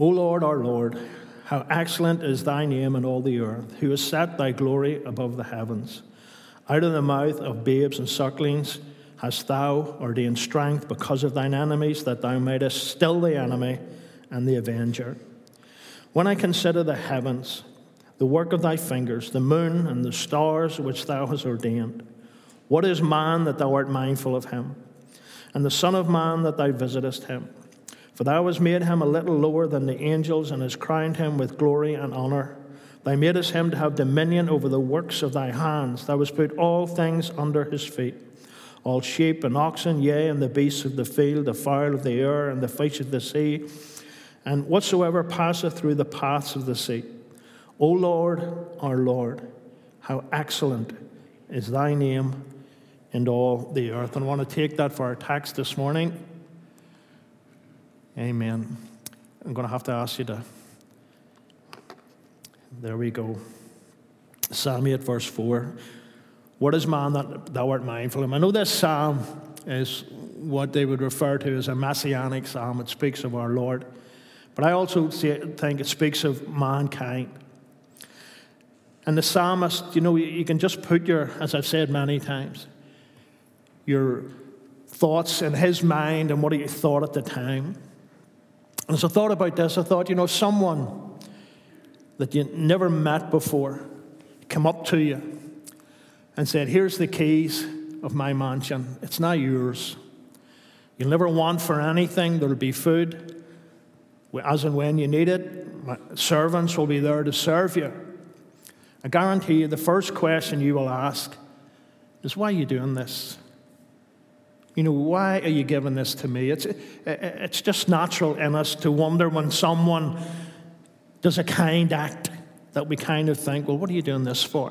O Lord, our Lord, how excellent is thy name in all the earth, who has set thy glory above the heavens. Out of the mouth of babes and sucklings hast thou ordained strength because of thine enemies, that thou mightest still the enemy and the avenger. When I consider the heavens, the work of thy fingers, the moon and the stars which thou hast ordained, what is man that thou art mindful of him, and the Son of Man that thou visitest him? For thou hast made him a little lower than the angels, and hast crowned him with glory and honour. Thou madest him to have dominion over the works of thy hands. Thou hast put all things under his feet all sheep and oxen, yea, and the beasts of the field, the fowl of the air, and the fish of the sea, and whatsoever passeth through the paths of the sea. O Lord, our Lord, how excellent is thy name in all the earth. And I want to take that for our text this morning. Amen. I'm going to have to ask you to. There we go. Psalm 8, verse 4. What is man that thou art mindful of him? I know this psalm is what they would refer to as a messianic psalm. It speaks of our Lord. But I also think it speaks of mankind. And the psalmist, you know, you can just put your, as I've said many times, your thoughts in his mind and what he thought at the time. And as I thought about this, I thought, you know, someone that you never met before come up to you and said, Here's the keys of my mansion. It's not yours. You'll never want for anything. There'll be food as and when you need it. My servants will be there to serve you. I guarantee you, the first question you will ask is, Why are you doing this? You know, why are you giving this to me? It's, it's just natural in us to wonder when someone does a kind act that we kind of think, Well, what are you doing this for?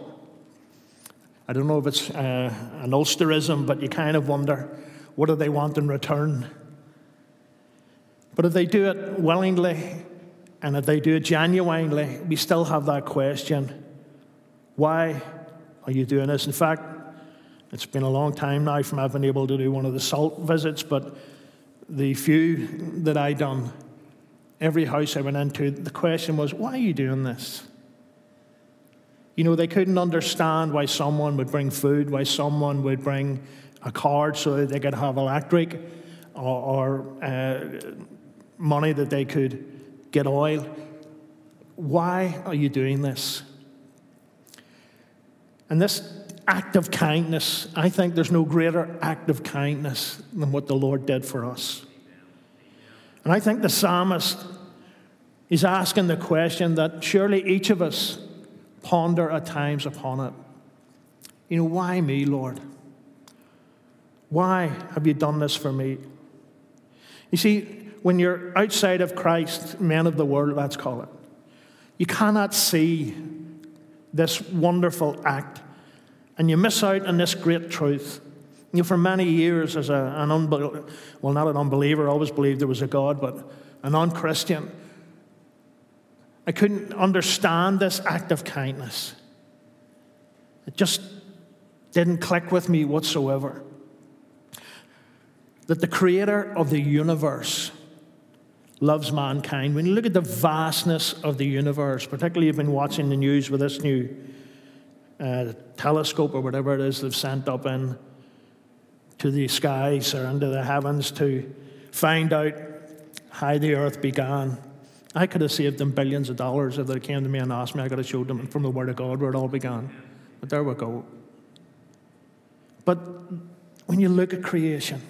I don't know if it's uh, an Ulsterism, but you kind of wonder what do they want in return? But if they do it willingly and if they do it genuinely, we still have that question why are you doing this? In fact, it's been a long time now from I've been able to do one of the salt visits, but the few that I done, every house I went into, the question was, why are you doing this? You know, they couldn't understand why someone would bring food, why someone would bring a card so that they could have electric or, or uh, money that they could get oil. Why are you doing this? And this act of kindness, I think there's no greater act of kindness than what the Lord did for us. And I think the psalmist is asking the question that surely each of us ponder at times upon it. You know, why me, Lord? Why have you done this for me? You see, when you're outside of Christ, men of the world, let's call it, you cannot see this wonderful act, and you miss out on this great truth. You know, for many years, as a, an unbeliever, well, not an unbeliever, I always believed there was a God, but a non Christian, I couldn't understand this act of kindness. It just didn't click with me whatsoever. That the creator of the universe loves mankind. When you look at the vastness of the universe, particularly you've been watching the news with this new uh, telescope or whatever it is they've sent up in to the skies or into the heavens to find out how the earth began. I could have saved them billions of dollars if they came to me and asked me. I could have showed them from the Word of God where it all began. But there we go. But when you look at creation,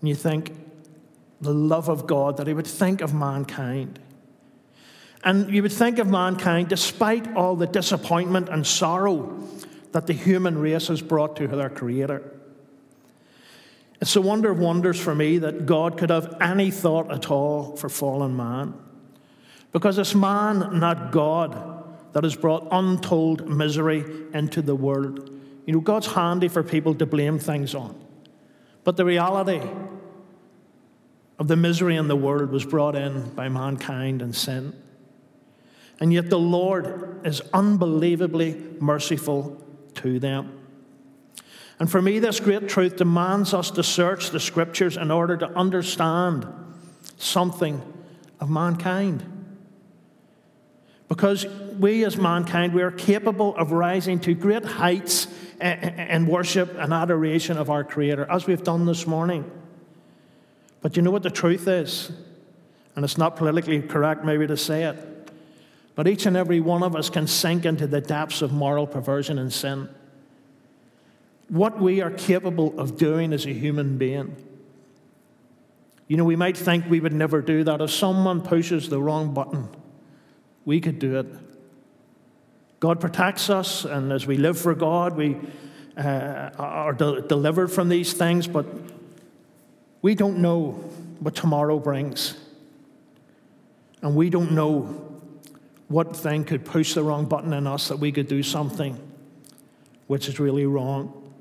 and you think the love of God, that He would think of mankind. And you would think of mankind despite all the disappointment and sorrow that the human race has brought to their Creator. It's a wonder of wonders for me that God could have any thought at all for fallen man. Because it's man, not God, that has brought untold misery into the world. You know, God's handy for people to blame things on. But the reality of the misery in the world was brought in by mankind and sin. And yet the Lord is unbelievably merciful to them. And for me, this great truth demands us to search the scriptures in order to understand something of mankind. Because we as mankind, we are capable of rising to great heights in worship and adoration of our Creator, as we've done this morning. But you know what the truth is? And it's not politically correct, maybe, to say it. But each and every one of us can sink into the depths of moral perversion and sin. What we are capable of doing as a human being. You know, we might think we would never do that. If someone pushes the wrong button, we could do it. God protects us, and as we live for God, we uh, are de- delivered from these things, but we don't know what tomorrow brings. And we don't know what thing could push the wrong button in us that we could do something which is really wrong.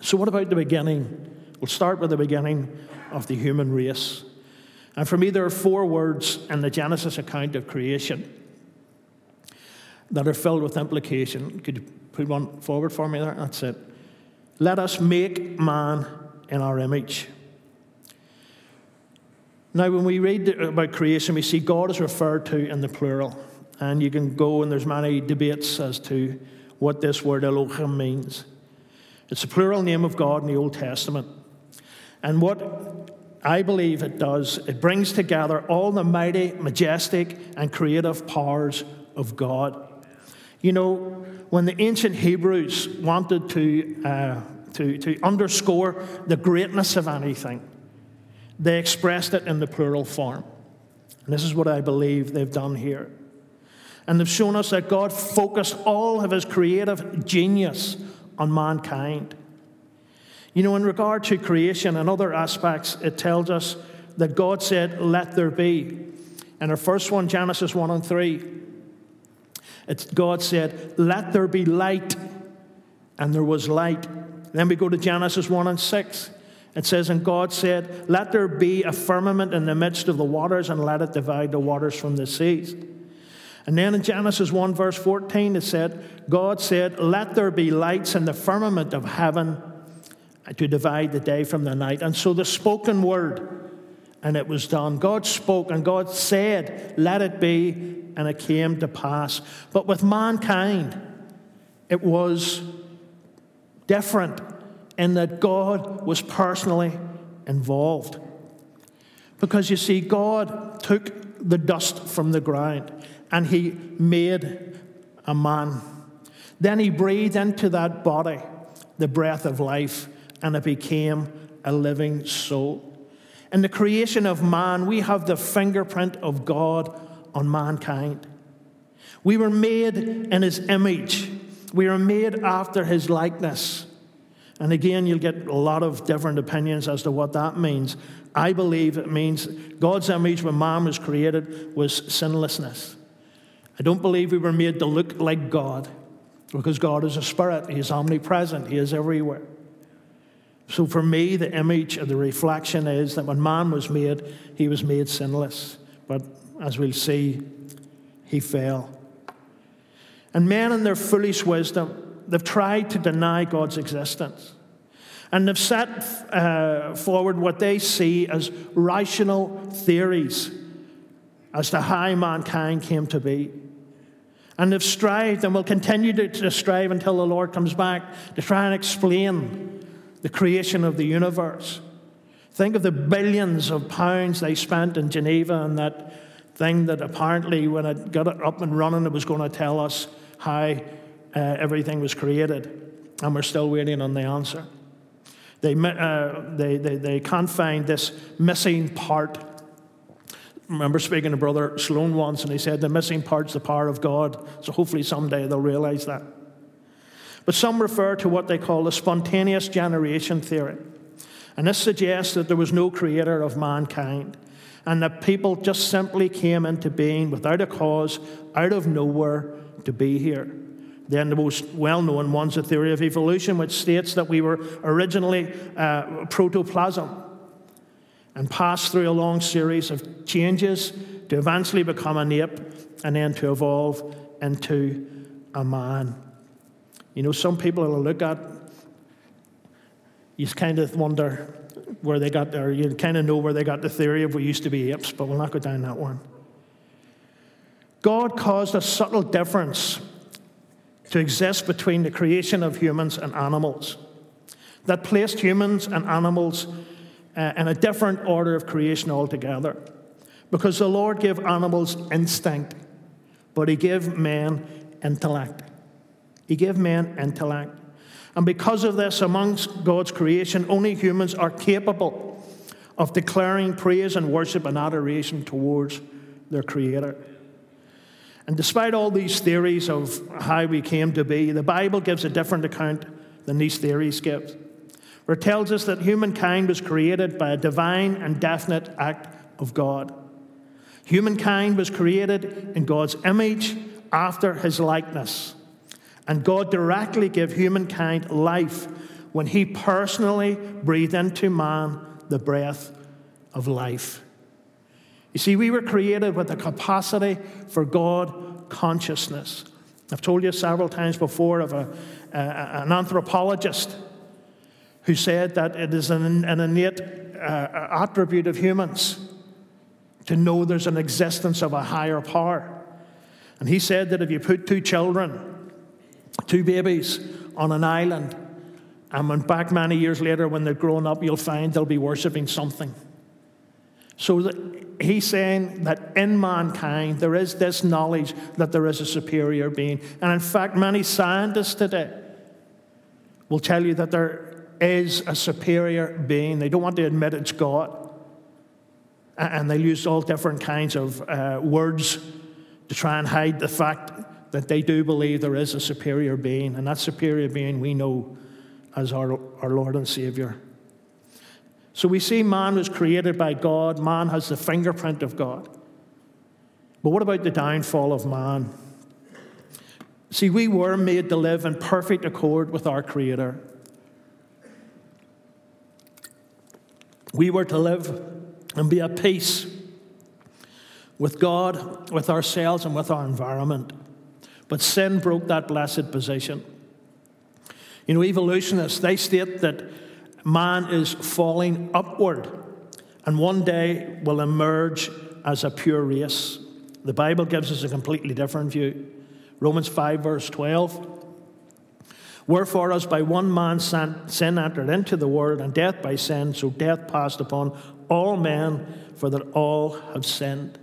So, what about the beginning? We'll start with the beginning of the human race. And for me, there are four words in the Genesis account of creation that are filled with implication. Could you put one forward for me there? That's it. Let us make man in our image. Now, when we read about creation, we see God is referred to in the plural. And you can go, and there's many debates as to what this word Elohim means. It's a plural name of God in the Old Testament. And what I believe it does, it brings together all the mighty, majestic, and creative powers of God. You know, when the ancient Hebrews wanted to, uh, to, to underscore the greatness of anything, they expressed it in the plural form. And this is what I believe they've done here. And they've shown us that God focused all of his creative genius on mankind. You know, in regard to creation and other aspects, it tells us that God said, Let there be. In our first one, Genesis 1 and 3, it's, God said, Let there be light, and there was light. Then we go to Genesis 1 and 6. It says, And God said, Let there be a firmament in the midst of the waters, and let it divide the waters from the seas. And then in Genesis 1, verse 14, it said, God said, Let there be lights in the firmament of heaven to divide the day from the night. And so the spoken word, and it was done. God spoke, and God said, Let it be, and it came to pass. But with mankind, it was different in that God was personally involved. Because you see, God took the dust from the ground and He made a man. Then He breathed into that body the breath of life, and it became a living soul. In the creation of man, we have the fingerprint of God on mankind. We were made in his image, we were made after his likeness. And again, you'll get a lot of different opinions as to what that means. I believe it means God's image when man was created was sinlessness. I don't believe we were made to look like God because God is a spirit. He is omnipresent, He is everywhere. So for me, the image or the reflection is that when man was made, he was made sinless. But as we'll see, he fell. And men, in their foolish wisdom, they've tried to deny God's existence. And they've set uh, forward what they see as rational theories as to how mankind came to be. And they've strived and will continue to, to strive until the Lord comes back to try and explain the creation of the universe. Think of the billions of pounds they spent in Geneva and that thing that apparently, when it got it up and running, it was going to tell us how uh, everything was created. And we're still waiting on the answer. They, uh, they, they, they can't find this missing part. Remember speaking to Brother Sloan once, and he said, The missing part's the power of God. So hopefully someday they'll realize that. But some refer to what they call the spontaneous generation theory. And this suggests that there was no creator of mankind and that people just simply came into being without a cause, out of nowhere, to be here. Then the most well known one's the theory of evolution, which states that we were originally uh, protoplasm and pass through a long series of changes to eventually become an ape and then to evolve into a man. You know, some people will look at, you kind of wonder, where they got there. You kind of know where they got the theory of we used to be apes, but we'll not go down that one. God caused a subtle difference to exist between the creation of humans and animals that placed humans and animals uh, in a different order of creation altogether. Because the Lord gave animals instinct, but He gave man intellect. He gave man intellect. And because of this, amongst God's creation, only humans are capable of declaring praise and worship and adoration towards their Creator. And despite all these theories of how we came to be, the Bible gives a different account than these theories give, where it tells us that humankind was created by a divine and definite act of God. Humankind was created in God's image after his likeness. And God directly gave humankind life when He personally breathed into man the breath of life. You see, we were created with the capacity for God consciousness. I've told you several times before of a, a, an anthropologist who said that it is an, an innate uh, attribute of humans to know there's an existence of a higher power. And he said that if you put two children two babies on an island. And when back many years later, when they're grown up, you'll find they'll be worshipping something. So he's saying that in mankind, there is this knowledge that there is a superior being. And in fact, many scientists today will tell you that there is a superior being. They don't want to admit it's God. And they use all different kinds of uh, words to try and hide the fact that they do believe there is a superior being, and that superior being we know as our, our Lord and Savior. So we see man was created by God, man has the fingerprint of God. But what about the downfall of man? See, we were made to live in perfect accord with our Creator. We were to live and be at peace with God, with ourselves, and with our environment. But sin broke that blessed position. You know, evolutionists, they state that man is falling upward and one day will emerge as a pure race. The Bible gives us a completely different view. Romans 5, verse 12. Wherefore, as by one man sin entered into the world, and death by sin, so death passed upon all men, for that all have sinned.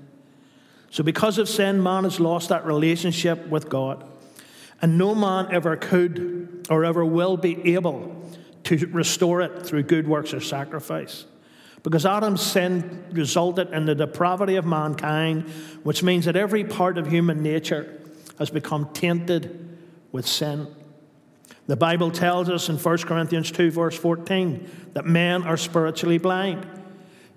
So, because of sin, man has lost that relationship with God. And no man ever could or ever will be able to restore it through good works or sacrifice. Because Adam's sin resulted in the depravity of mankind, which means that every part of human nature has become tainted with sin. The Bible tells us in 1 Corinthians 2, verse 14, that men are spiritually blind.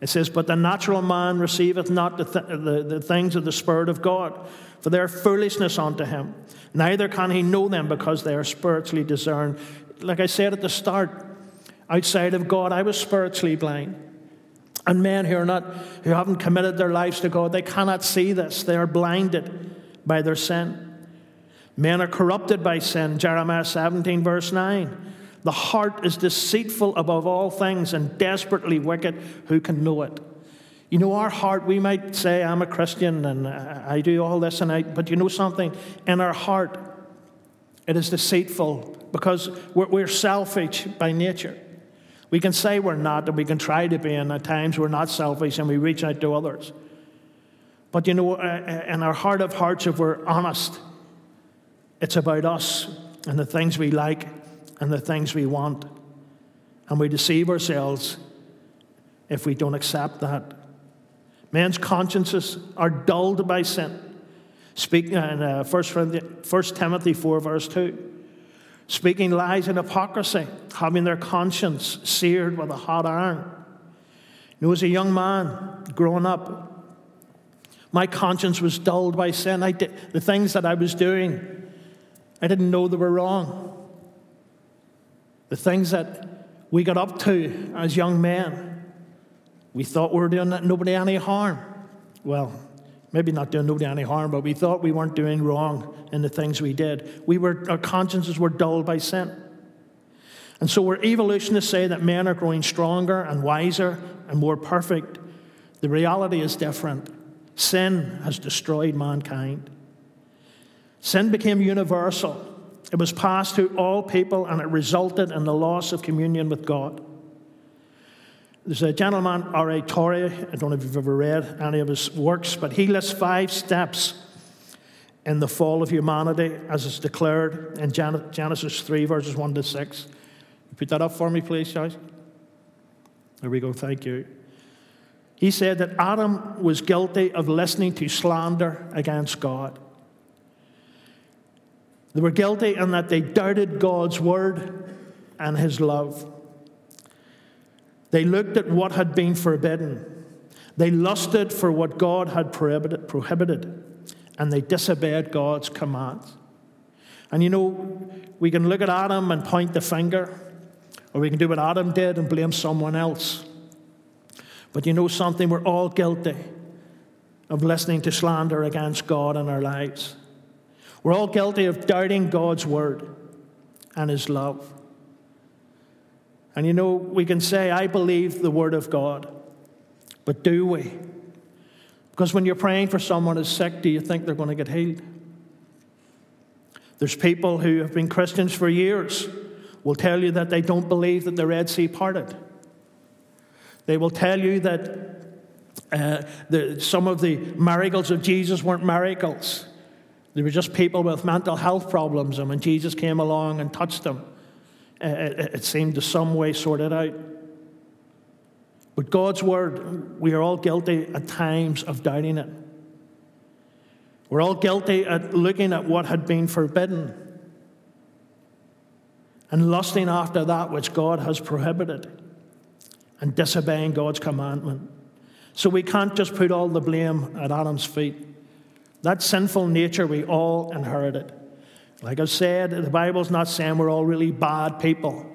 It says, But the natural man receiveth not the, th- the, the things of the Spirit of God, for they are foolishness unto him. Neither can he know them because they are spiritually discerned. Like I said at the start, outside of God, I was spiritually blind. And men who are not, who haven't committed their lives to God, they cannot see this. They are blinded by their sin. Men are corrupted by sin. Jeremiah 17, verse 9. The heart is deceitful above all things and desperately wicked. Who can know it? You know, our heart, we might say, I'm a Christian and I do all this and I, but you know something? In our heart, it is deceitful because we're, we're selfish by nature. We can say we're not and we can try to be, and at times we're not selfish and we reach out to others. But you know, uh, uh, in our heart of hearts, if we're honest, it's about us and the things we like and the things we want. And we deceive ourselves if we don't accept that. Men's consciences are dulled by sin. Speaking in uh, 1 Timothy 4, verse 2. Speaking lies and hypocrisy, having their conscience seared with a hot iron. Know, as a young man growing up, my conscience was dulled by sin. I did, the things that I was doing, I didn't know they were wrong the things that we got up to as young men, we thought we were doing nobody any harm. Well, maybe not doing nobody any harm, but we thought we weren't doing wrong in the things we did. We were, our consciences were dulled by sin. And so, where evolutionists say that men are growing stronger and wiser and more perfect, the reality is different. Sin has destroyed mankind. Sin became universal. It was passed to all people and it resulted in the loss of communion with God. There's a gentleman, R.A. Torrey, I don't know if you've ever read any of his works, but he lists five steps in the fall of humanity as it's declared in Genesis 3, verses 1 to 6. Put that up for me, please, guys. There we go, thank you. He said that Adam was guilty of listening to slander against God. They were guilty in that they doubted God's word and his love. They looked at what had been forbidden. They lusted for what God had prohibited, and they disobeyed God's commands. And you know, we can look at Adam and point the finger, or we can do what Adam did and blame someone else. But you know something? We're all guilty of listening to slander against God in our lives. We're all guilty of doubting God's word and his love. And you know, we can say, I believe the word of God, but do we? Because when you're praying for someone who's sick, do you think they're going to get healed? There's people who have been Christians for years will tell you that they don't believe that the Red Sea parted. They will tell you that uh, the, some of the miracles of Jesus weren't miracles. They were just people with mental health problems, and when Jesus came along and touched them, it, it seemed to some way sort it out. But God's word, we are all guilty at times of doubting it. We're all guilty at looking at what had been forbidden and lusting after that which God has prohibited and disobeying God's commandment. So we can't just put all the blame at Adam's feet. That sinful nature we all inherited. Like I said, the Bible's not saying we're all really bad people.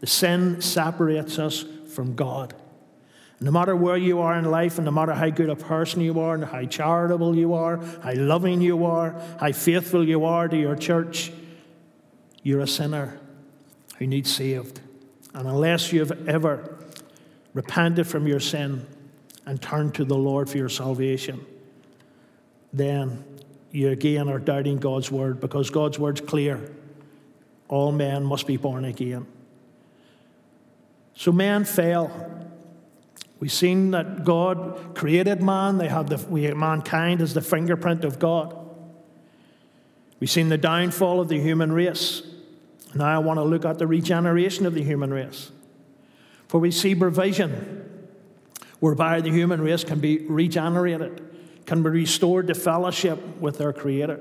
The sin separates us from God. No matter where you are in life, and no matter how good a person you are, and how charitable you are, how loving you are, how faithful you are to your church, you're a sinner who needs saved. And unless you've ever repented from your sin, and turned to the Lord for your salvation, then you again are doubting God's word because God's word's clear. All men must be born again. So man fell. We've seen that God created man. They have the, we, mankind as the fingerprint of God. We've seen the downfall of the human race. Now I want to look at the regeneration of the human race. For we see provision whereby the human race can be regenerated, can be restored to fellowship with their Creator.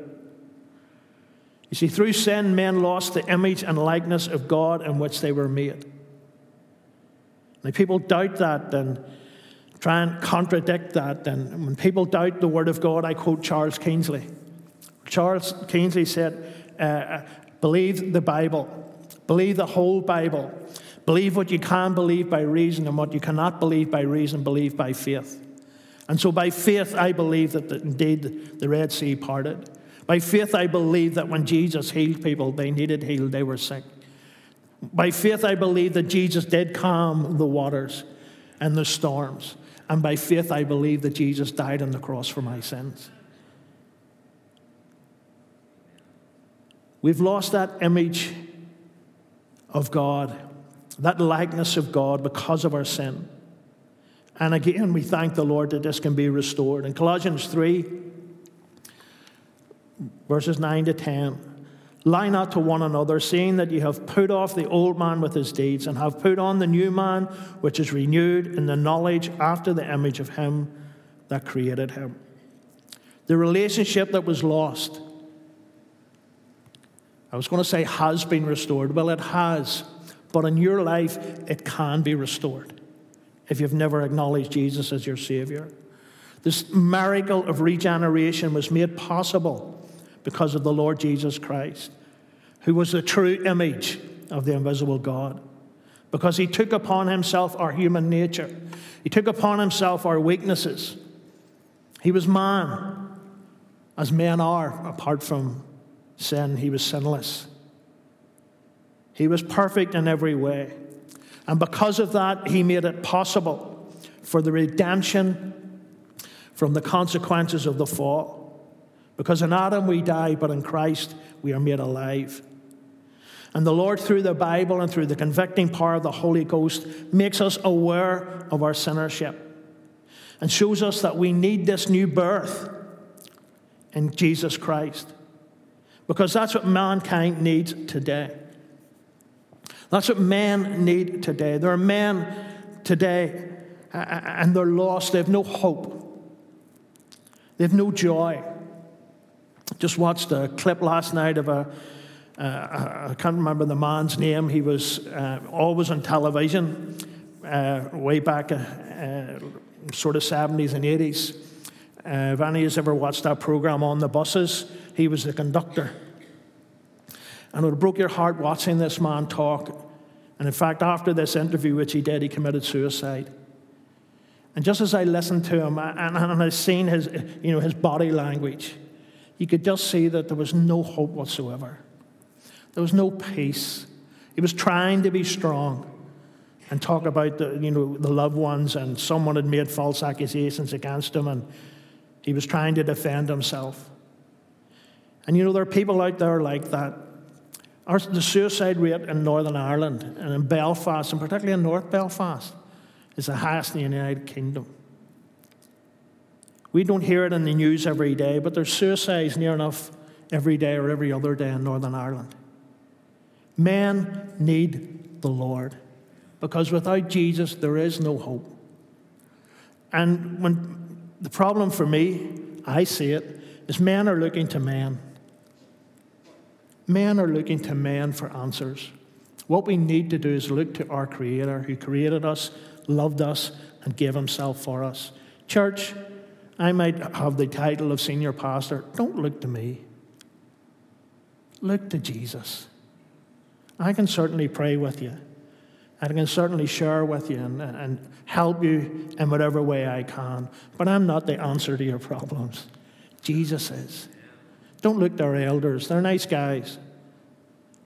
You see, through sin, men lost the image and likeness of God in which they were made. Now, people doubt that and try and contradict that. And when people doubt the Word of God, I quote Charles Kingsley. Charles Kingsley said, uh, uh Believe the Bible, believe the whole Bible. Believe what you can believe by reason, and what you cannot believe by reason, believe by faith. And so, by faith, I believe that indeed the Red Sea parted. By faith, I believe that when Jesus healed people, they needed healed, they were sick. By faith, I believe that Jesus did calm the waters and the storms. And by faith, I believe that Jesus died on the cross for my sins. We've lost that image of God that likeness of God because of our sin. And again, we thank the Lord that this can be restored. In Colossians 3, verses 9 to 10, Lie not to one another, seeing that you have put off the old man with his deeds, and have put on the new man, which is renewed in the knowledge after the image of him that created him. The relationship that was lost, I was going to say has been restored. Well, it has. But in your life, it can be restored if you've never acknowledged Jesus as your Savior. This miracle of regeneration was made possible because of the Lord Jesus Christ, who was the true image of the invisible God. Because he took upon himself our human nature, he took upon himself our weaknesses. He was man, as men are, apart from sin, he was sinless. He was perfect in every way. And because of that, He made it possible for the redemption from the consequences of the fall. Because in Adam we die, but in Christ we are made alive. And the Lord, through the Bible and through the convicting power of the Holy Ghost, makes us aware of our sinnership and shows us that we need this new birth in Jesus Christ. Because that's what mankind needs today. That's what men need today. There are men today, and they're lost. They have no hope, they have no joy. Just watched a clip last night of a uh, I can't remember the man's name. He was uh, always on television uh, way back, uh, uh, sort of 70s and 80s. Uh, if any has ever watched that program on the buses, he was the conductor. And it broke your heart watching this man talk. And in fact, after this interview, which he did, he committed suicide. And just as I listened to him and, and I seen his, you know, his body language, you could just see that there was no hope whatsoever. There was no peace. He was trying to be strong and talk about the, you know, the loved ones, and someone had made false accusations against him, and he was trying to defend himself. And you know, there are people out there like that. Our, the suicide rate in Northern Ireland and in Belfast, and particularly in North Belfast, is the highest in the United Kingdom. We don't hear it in the news every day, but there's suicides near enough every day or every other day in Northern Ireland. Men need the Lord because without Jesus, there is no hope. And when the problem for me, I see it, is men are looking to men. Men are looking to men for answers. What we need to do is look to our Creator who created us, loved us, and gave Himself for us. Church, I might have the title of senior pastor. Don't look to me, look to Jesus. I can certainly pray with you. I can certainly share with you and, and help you in whatever way I can. But I'm not the answer to your problems. Jesus is. Don't look to our elders. They're nice guys,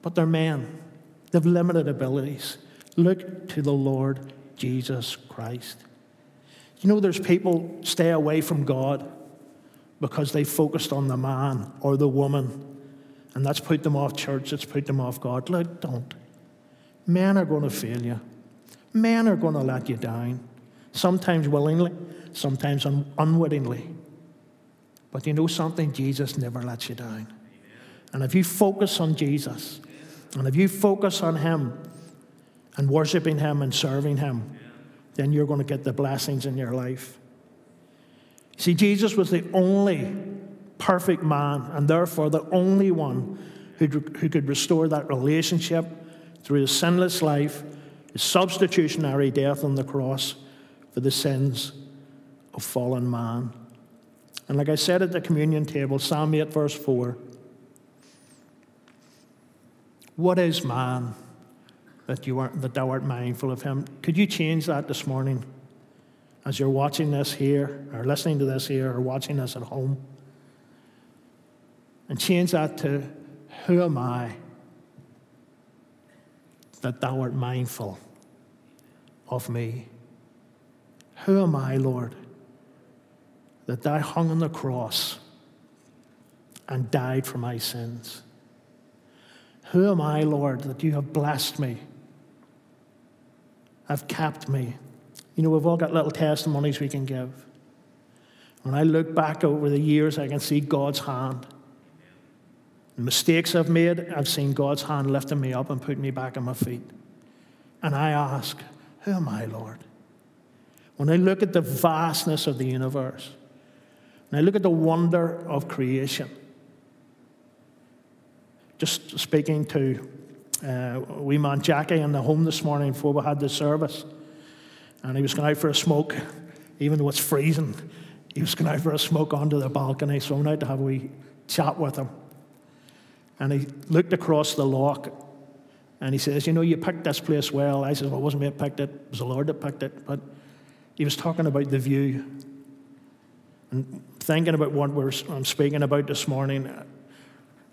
but they're men. They've limited abilities. Look to the Lord Jesus Christ. You know, there's people stay away from God because they focused on the man or the woman and that's put them off church, it's put them off God. Look, don't. Men are going to fail you. Men are going to let you down. Sometimes willingly, sometimes un- unwittingly. But you know something? Jesus never lets you down. And if you focus on Jesus, and if you focus on Him, and worshiping Him and serving Him, then you're going to get the blessings in your life. See, Jesus was the only perfect man, and therefore the only one who, who could restore that relationship through his sinless life, his substitutionary death on the cross for the sins of fallen man. And like I said at the communion table, Psalm 8, verse 4 What is man that, you aren't, that thou art mindful of him? Could you change that this morning as you're watching this here, or listening to this here, or watching this at home? and change that to Who am I that thou art mindful of me? Who am I, Lord, that thou hung on the cross and died for my sins? Who am I, Lord, that you have blessed me, have kept me? You know, we've all got little testimonies we can give. When I look back over the years, I can see God's hand. The mistakes I've made, I've seen God's hand lifting me up and putting me back on my feet. And I ask, Who am I, Lord? When I look at the vastness of the universe, I look at the wonder of creation, just speaking to uh, wee man Jackie in the home this morning before we had the service, and he was going out for a smoke, even though it's freezing. He was going out for a smoke onto the balcony, so I went out to have a wee chat with him. And he looked across the loch and he says, You know, you picked this place well. I said, Well, it wasn't me that picked it, it was the Lord that picked it. But he was talking about the view. And thinking about what we're, I'm speaking about this morning,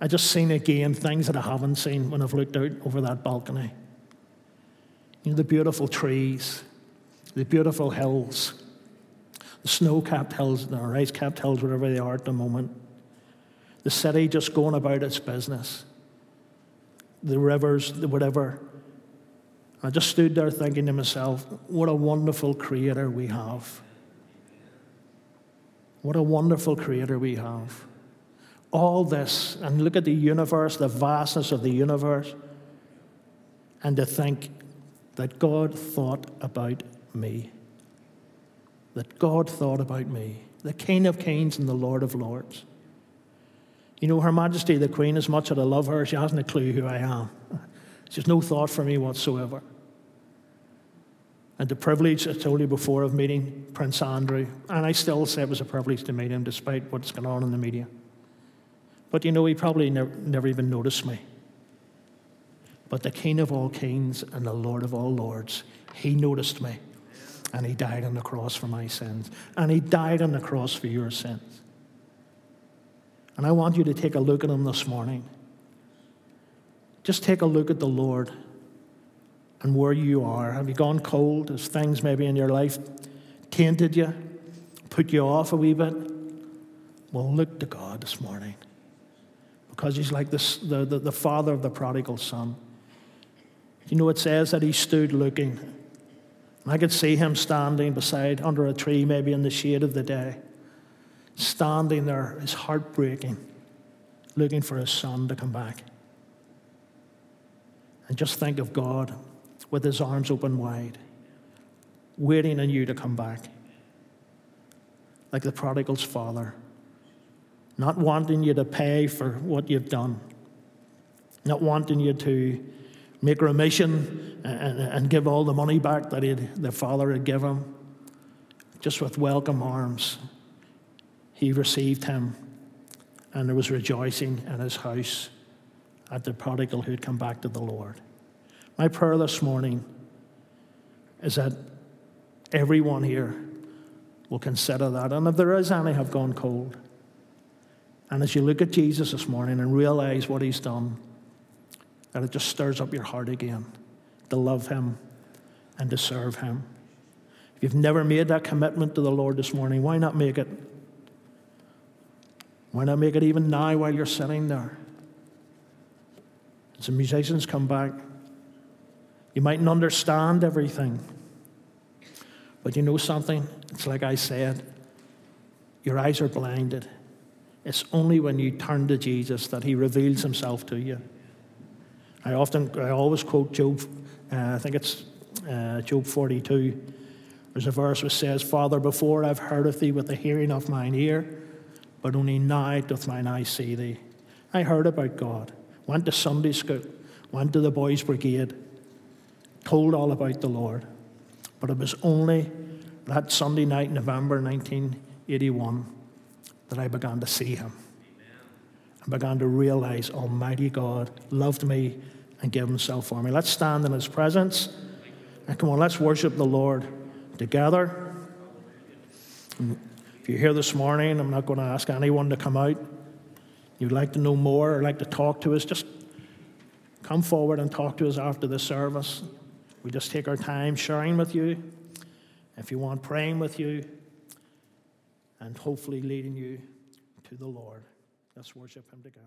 I just seen again things that I haven't seen when I've looked out over that balcony. You know, the beautiful trees, the beautiful hills, the snow capped hills, or ice capped hills, whatever they are at the moment. The city just going about its business. The rivers, the whatever. I just stood there thinking to myself, what a wonderful creator we have. What a wonderful creator we have. All this, and look at the universe, the vastness of the universe, and to think that God thought about me. That God thought about me, the King of Kings and the Lord of Lords. You know, Her Majesty the Queen, as much as I love her, she hasn't a clue who I am. She has no thought for me whatsoever. And the privilege, I told you before, of meeting Prince Andrew, and I still say it was a privilege to meet him despite what's going on in the media. But you know, he probably never, never even noticed me. But the King of all kings and the Lord of all lords, he noticed me. And he died on the cross for my sins. And he died on the cross for your sins. And I want you to take a look at him this morning. Just take a look at the Lord and where you are. Have you gone cold? Has things maybe in your life tainted you, put you off a wee bit? Well, look to God this morning because He's like the, the, the father of the prodigal son. You know, it says that He stood looking. And I could see Him standing beside, under a tree, maybe in the shade of the day, standing there, his heart looking for His son to come back. And just think of God with his arms open wide, waiting on you to come back. Like the prodigal's father, not wanting you to pay for what you've done, not wanting you to make remission and, and give all the money back that the father had given him. Just with welcome arms, he received him, and there was rejoicing in his house at the prodigal who'd come back to the Lord. My prayer this morning is that everyone here will consider that. And if there is any have gone cold, and as you look at Jesus this morning and realize what he's done, that it just stirs up your heart again to love him and to serve him. If you've never made that commitment to the Lord this morning, why not make it? Why not make it even now while you're sitting there? As the musicians come back, you mightn't understand everything. But you know something? It's like I said your eyes are blinded. It's only when you turn to Jesus that he reveals himself to you. I often, I always quote Job, uh, I think it's uh, Job 42. There's a verse which says, Father, before I've heard of thee with the hearing of mine ear, but only now doth mine eye see thee. I heard about God, went to Sunday school, went to the boys' brigade, told all about the Lord. But it was only that Sunday night, November 1981, that I began to see him. I began to realize Almighty God loved me and gave himself for me. Let's stand in his presence. And come on, let's worship the Lord together. If you're here this morning, I'm not going to ask anyone to come out. You'd like to know more or like to talk to us, just come forward and talk to us after the service. We just take our time sharing with you. If you want, praying with you, and hopefully leading you to the Lord. Let's worship Him together.